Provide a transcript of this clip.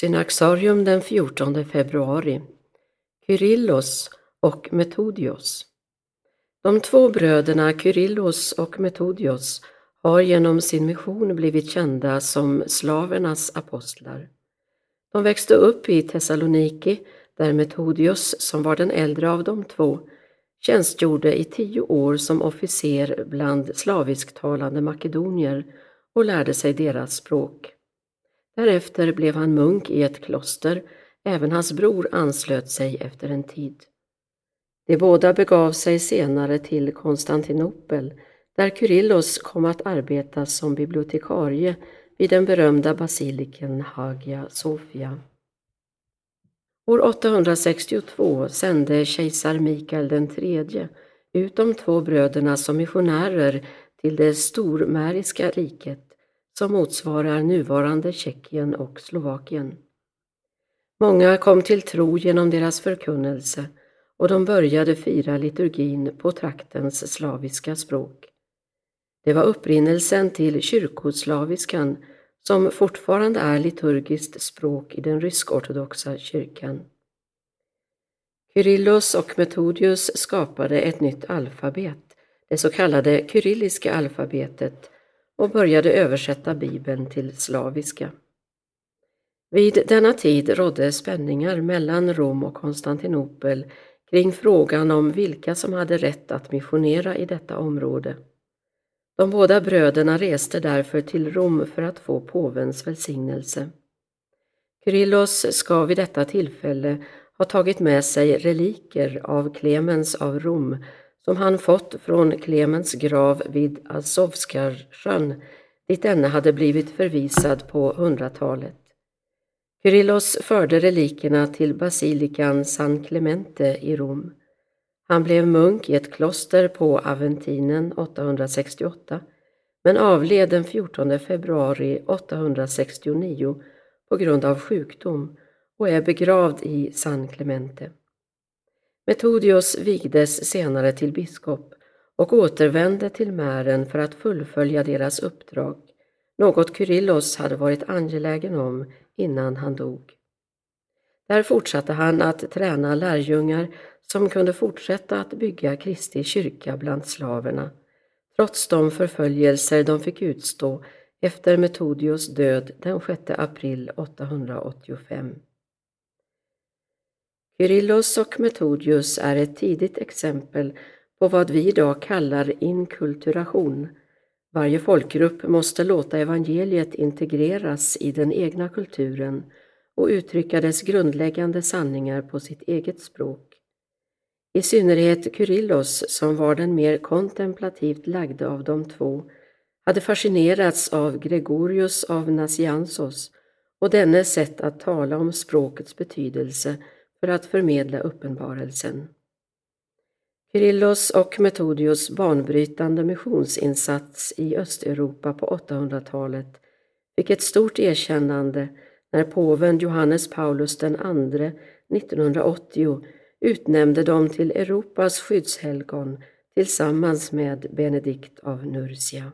Synaxarium den 14 februari. Kyrillos och Metodios. De två bröderna Kyrillos och Metodios har genom sin mission blivit kända som slavernas apostlar. De växte upp i Thessaloniki där Metodios, som var den äldre av de två, tjänstgjorde i tio år som officer bland slavisktalande makedonier och lärde sig deras språk. Därefter blev han munk i ett kloster, även hans bror anslöt sig efter en tid. De båda begav sig senare till Konstantinopel där Kyrillos kom att arbeta som bibliotekarie vid den berömda basiliken Hagia Sofia. År 862 sände kejsar Mikael III ut de två bröderna som missionärer till det stormäriska riket som motsvarar nuvarande Tjeckien och Slovakien. Många kom till tro genom deras förkunnelse och de började fira liturgin på traktens slaviska språk. Det var upprinnelsen till kyrkoslaviskan som fortfarande är liturgiskt språk i den rysk-ortodoxa kyrkan. Kyrillos och Metodius skapade ett nytt alfabet, det så kallade kyrilliska alfabetet, och började översätta Bibeln till slaviska. Vid denna tid rådde spänningar mellan Rom och Konstantinopel kring frågan om vilka som hade rätt att missionera i detta område. De båda bröderna reste därför till Rom för att få påvens välsignelse. Kyrillos ska vid detta tillfälle ha tagit med sig reliker av Clemens av Rom som han fått från Clemens grav vid Azovskarsjön dit denne hade blivit förvisad på hundratalet. Kyrillos förde relikerna till basilikan San Clemente i Rom. Han blev munk i ett kloster på Aventinen 868 men avled den 14 februari 869 på grund av sjukdom och är begravd i San Clemente. Metodios vigdes senare till biskop och återvände till Mären för att fullfölja deras uppdrag, något Kyrillos hade varit angelägen om innan han dog. Där fortsatte han att träna lärjungar som kunde fortsätta att bygga Kristi kyrka bland slaverna, trots de förföljelser de fick utstå efter Metodios död den 6 april 885. Kyrillos och Metodius är ett tidigt exempel på vad vi idag kallar inkulturation. Varje folkgrupp måste låta evangeliet integreras i den egna kulturen och uttrycka dess grundläggande sanningar på sitt eget språk. I synnerhet Kyrillos, som var den mer kontemplativt lagde av de två, hade fascinerats av Gregorius av Nazianzos och dennes sätt att tala om språkets betydelse för att förmedla uppenbarelsen. Kyrillos och Metodios banbrytande missionsinsats i Östeuropa på 800-talet fick ett stort erkännande när påven Johannes Paulus II 1980 utnämnde dem till Europas skyddshelgon tillsammans med Benedikt av Nursia.